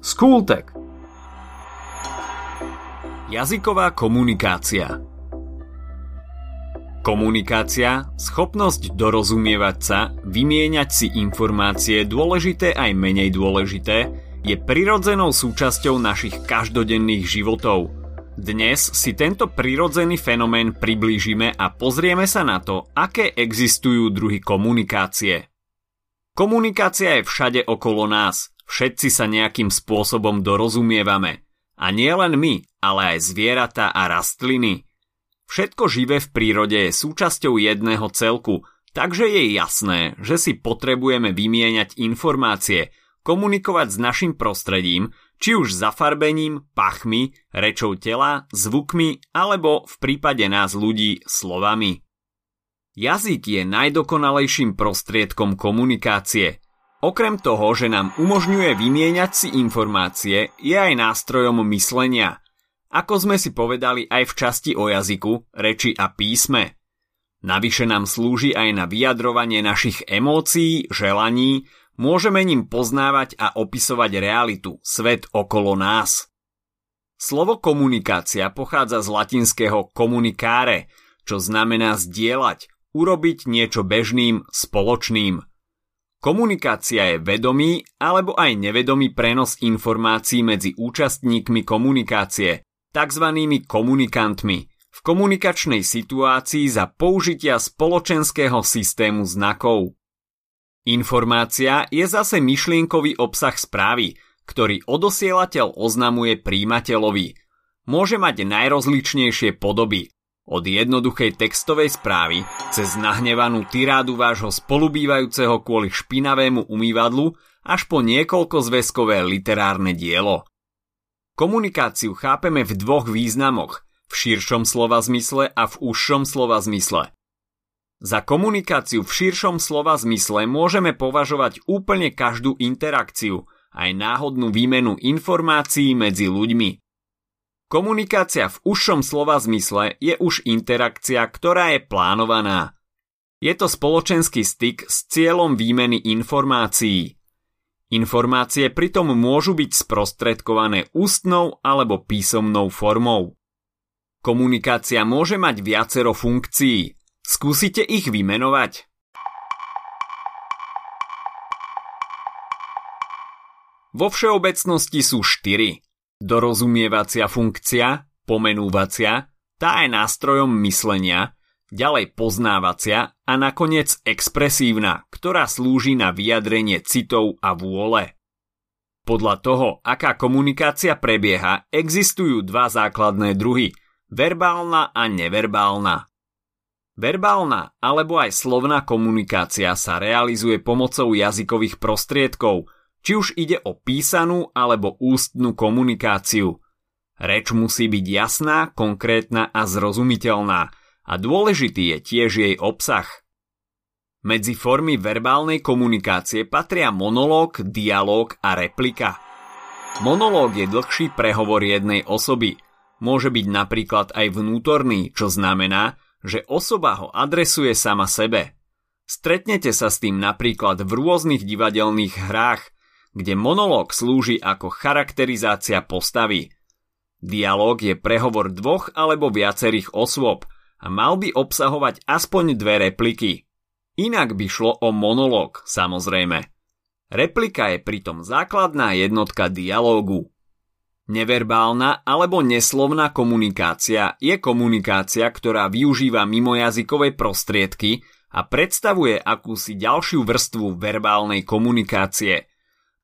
Skultek Jazyková komunikácia Komunikácia, schopnosť dorozumievať sa, vymieňať si informácie dôležité aj menej dôležité, je prirodzenou súčasťou našich každodenných životov. Dnes si tento prirodzený fenomén priblížime a pozrieme sa na to, aké existujú druhy komunikácie. Komunikácia je všade okolo nás, Všetci sa nejakým spôsobom dorozumievame. A nie len my, ale aj zvieratá a rastliny. Všetko živé v prírode je súčasťou jedného celku, takže je jasné, že si potrebujeme vymieňať informácie, komunikovať s našim prostredím, či už zafarbením, pachmi, rečou tela, zvukmi alebo v prípade nás ľudí slovami. Jazyk je najdokonalejším prostriedkom komunikácie – Okrem toho, že nám umožňuje vymieňať si informácie, je aj nástrojom myslenia. Ako sme si povedali aj v časti o jazyku, reči a písme. Navyše nám slúži aj na vyjadrovanie našich emócií, želaní, môžeme ním poznávať a opisovať realitu, svet okolo nás. Slovo komunikácia pochádza z latinského komunikáre, čo znamená zdieľať, urobiť niečo bežným, spoločným – Komunikácia je vedomý alebo aj nevedomý prenos informácií medzi účastníkmi komunikácie, tzv. komunikantmi, v komunikačnej situácii za použitia spoločenského systému znakov. Informácia je zase myšlienkový obsah správy, ktorý odosielateľ oznamuje príjimateľovi. Môže mať najrozličnejšie podoby, od jednoduchej textovej správy cez nahnevanú tirádu vášho spolubývajúceho kvôli špinavému umývadlu až po niekoľko zväzkové literárne dielo. Komunikáciu chápeme v dvoch významoch, v širšom slova zmysle a v užšom slova zmysle. Za komunikáciu v širšom slova zmysle môžeme považovať úplne každú interakciu, aj náhodnú výmenu informácií medzi ľuďmi. Komunikácia v užšom slova zmysle je už interakcia, ktorá je plánovaná. Je to spoločenský styk s cieľom výmeny informácií. Informácie pritom môžu byť sprostredkované ústnou alebo písomnou formou. Komunikácia môže mať viacero funkcií. Skúsite ich vymenovať. Vo všeobecnosti sú štyri. Dorozumievacia funkcia, pomenúvacia, tá je nástrojom myslenia, ďalej poznávacia a nakoniec expresívna, ktorá slúži na vyjadrenie citov a vôle. Podľa toho, aká komunikácia prebieha, existujú dva základné druhy, verbálna a neverbálna. Verbálna alebo aj slovná komunikácia sa realizuje pomocou jazykových prostriedkov – či už ide o písanú alebo ústnu komunikáciu. Reč musí byť jasná, konkrétna a zrozumiteľná a dôležitý je tiež jej obsah. Medzi formy verbálnej komunikácie patria monológ, dialóg a replika. Monológ je dlhší prehovor jednej osoby. Môže byť napríklad aj vnútorný, čo znamená, že osoba ho adresuje sama sebe. Stretnete sa s tým napríklad v rôznych divadelných hrách – kde monológ slúži ako charakterizácia postavy. Dialóg je prehovor dvoch alebo viacerých osôb a mal by obsahovať aspoň dve repliky. Inak by šlo o monológ, samozrejme. Replika je pritom základná jednotka dialógu. Neverbálna alebo neslovná komunikácia je komunikácia, ktorá využíva mimojazykové prostriedky a predstavuje akúsi ďalšiu vrstvu verbálnej komunikácie –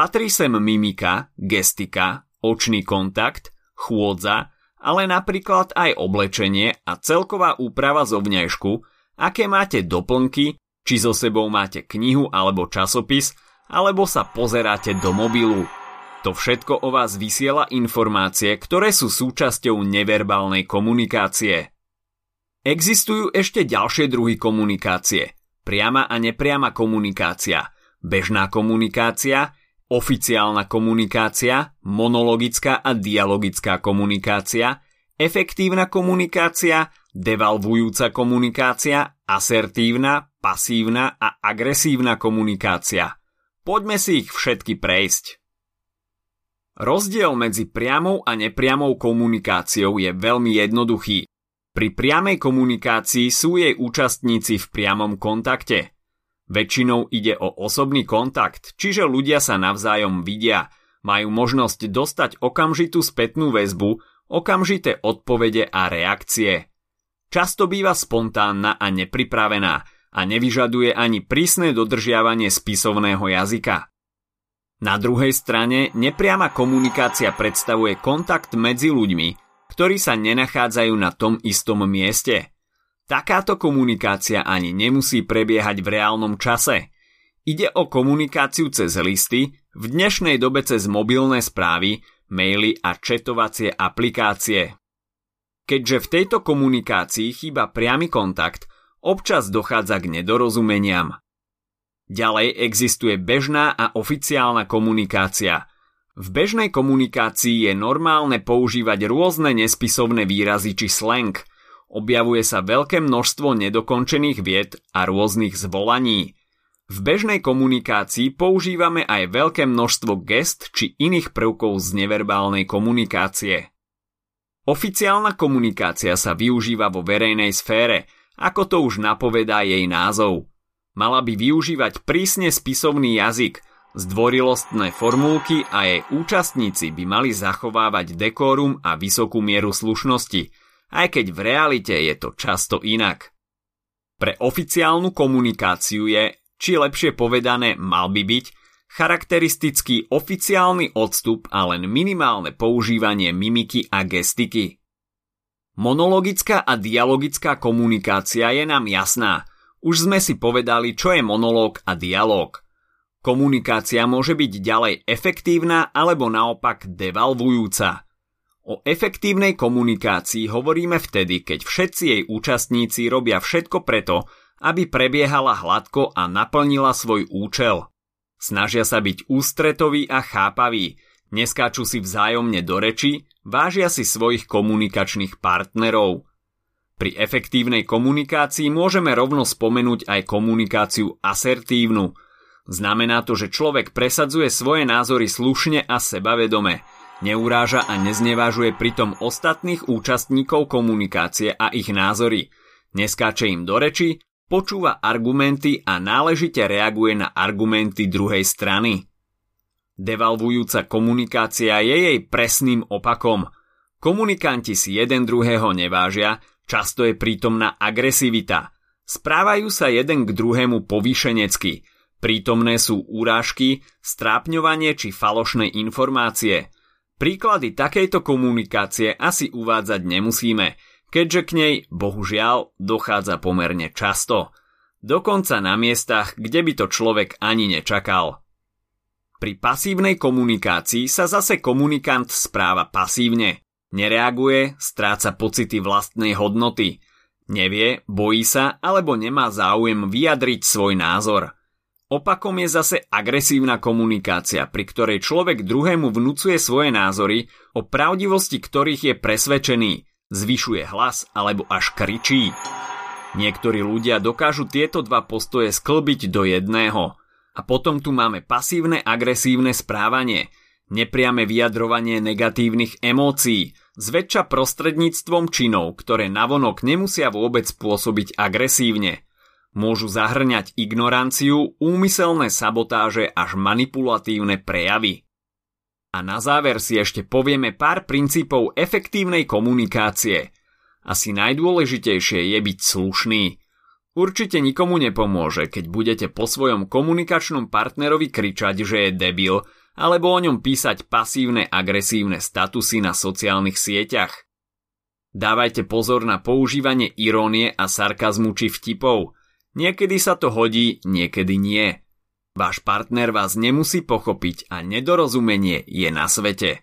Patrí sem mimika, gestika, očný kontakt, chôdza, ale napríklad aj oblečenie a celková úprava zovňajšku, aké máte doplnky, či so sebou máte knihu alebo časopis, alebo sa pozeráte do mobilu. To všetko o vás vysiela informácie, ktoré sú súčasťou neverbálnej komunikácie. Existujú ešte ďalšie druhy komunikácie. Priama a nepriama komunikácia, bežná komunikácia, oficiálna komunikácia, monologická a dialogická komunikácia, efektívna komunikácia, devalvujúca komunikácia, asertívna, pasívna a agresívna komunikácia. Poďme si ich všetky prejsť. Rozdiel medzi priamou a nepriamou komunikáciou je veľmi jednoduchý. Pri priamej komunikácii sú jej účastníci v priamom kontakte. Väčšinou ide o osobný kontakt, čiže ľudia sa navzájom vidia, majú možnosť dostať okamžitú spätnú väzbu, okamžité odpovede a reakcie. Často býva spontánna a nepripravená a nevyžaduje ani prísne dodržiavanie spisovného jazyka. Na druhej strane nepriama komunikácia predstavuje kontakt medzi ľuďmi, ktorí sa nenachádzajú na tom istom mieste. Takáto komunikácia ani nemusí prebiehať v reálnom čase. Ide o komunikáciu cez listy, v dnešnej dobe cez mobilné správy, maily a četovacie aplikácie. Keďže v tejto komunikácii chýba priamy kontakt, občas dochádza k nedorozumeniam. Ďalej existuje bežná a oficiálna komunikácia. V bežnej komunikácii je normálne používať rôzne nespisovné výrazy či slang. Objavuje sa veľké množstvo nedokončených vied a rôznych zvolaní. V bežnej komunikácii používame aj veľké množstvo gest či iných prvkov z neverbálnej komunikácie. Oficiálna komunikácia sa využíva vo verejnej sfére, ako to už napovedá jej názov – Mala by využívať prísne spisovný jazyk, zdvorilostné formulky a jej účastníci by mali zachovávať dekórum a vysokú mieru slušnosti, aj keď v realite je to často inak. Pre oficiálnu komunikáciu je, či lepšie povedané mal by byť, charakteristický oficiálny odstup a len minimálne používanie mimiky a gestiky. Monologická a dialogická komunikácia je nám jasná, už sme si povedali, čo je monológ a dialóg. Komunikácia môže byť ďalej efektívna alebo naopak devalvujúca. O efektívnej komunikácii hovoríme vtedy, keď všetci jej účastníci robia všetko preto, aby prebiehala hladko a naplnila svoj účel. Snažia sa byť ústretoví a chápaví, neskáču si vzájomne do reči, vážia si svojich komunikačných partnerov – pri efektívnej komunikácii môžeme rovno spomenúť aj komunikáciu asertívnu. Znamená to, že človek presadzuje svoje názory slušne a sebavedome, neuráža a neznevážuje pritom ostatných účastníkov komunikácie a ich názory, neskáče im do reči, počúva argumenty a náležite reaguje na argumenty druhej strany. Devalvujúca komunikácia je jej presným opakom. Komunikanti si jeden druhého nevážia, Často je prítomná agresivita. Správajú sa jeden k druhému povýšenecky. Prítomné sú úrážky, strápňovanie či falošné informácie. Príklady takejto komunikácie asi uvádzať nemusíme, keďže k nej, bohužiaľ, dochádza pomerne často. Dokonca na miestach, kde by to človek ani nečakal. Pri pasívnej komunikácii sa zase komunikant správa pasívne. Nereaguje, stráca pocity vlastnej hodnoty. Nevie, bojí sa alebo nemá záujem vyjadriť svoj názor. Opakom je zase agresívna komunikácia, pri ktorej človek druhému vnúcuje svoje názory, o pravdivosti ktorých je presvedčený, zvyšuje hlas alebo až kričí. Niektorí ľudia dokážu tieto dva postoje sklbiť do jedného. A potom tu máme pasívne agresívne správanie, nepriame vyjadrovanie negatívnych emócií, zväčša prostredníctvom činov, ktoré navonok nemusia vôbec pôsobiť agresívne. Môžu zahrňať ignoranciu, úmyselné sabotáže až manipulatívne prejavy. A na záver si ešte povieme pár princípov efektívnej komunikácie. Asi najdôležitejšie je byť slušný. Určite nikomu nepomôže, keď budete po svojom komunikačnom partnerovi kričať, že je debil – alebo o ňom písať pasívne agresívne statusy na sociálnych sieťach. Dávajte pozor na používanie irónie a sarkazmu či vtipov. Niekedy sa to hodí, niekedy nie. Váš partner vás nemusí pochopiť a nedorozumenie je na svete.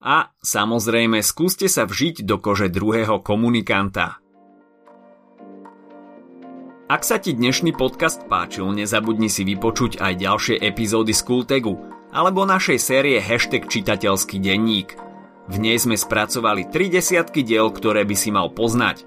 A samozrejme skúste sa vžiť do kože druhého komunikanta. Ak sa ti dnešný podcast páčil, nezabudni si vypočuť aj ďalšie epizódy z Kultegu – alebo našej série hashtag čitateľský denník. V nej sme spracovali tri desiatky diel, ktoré by si mal poznať.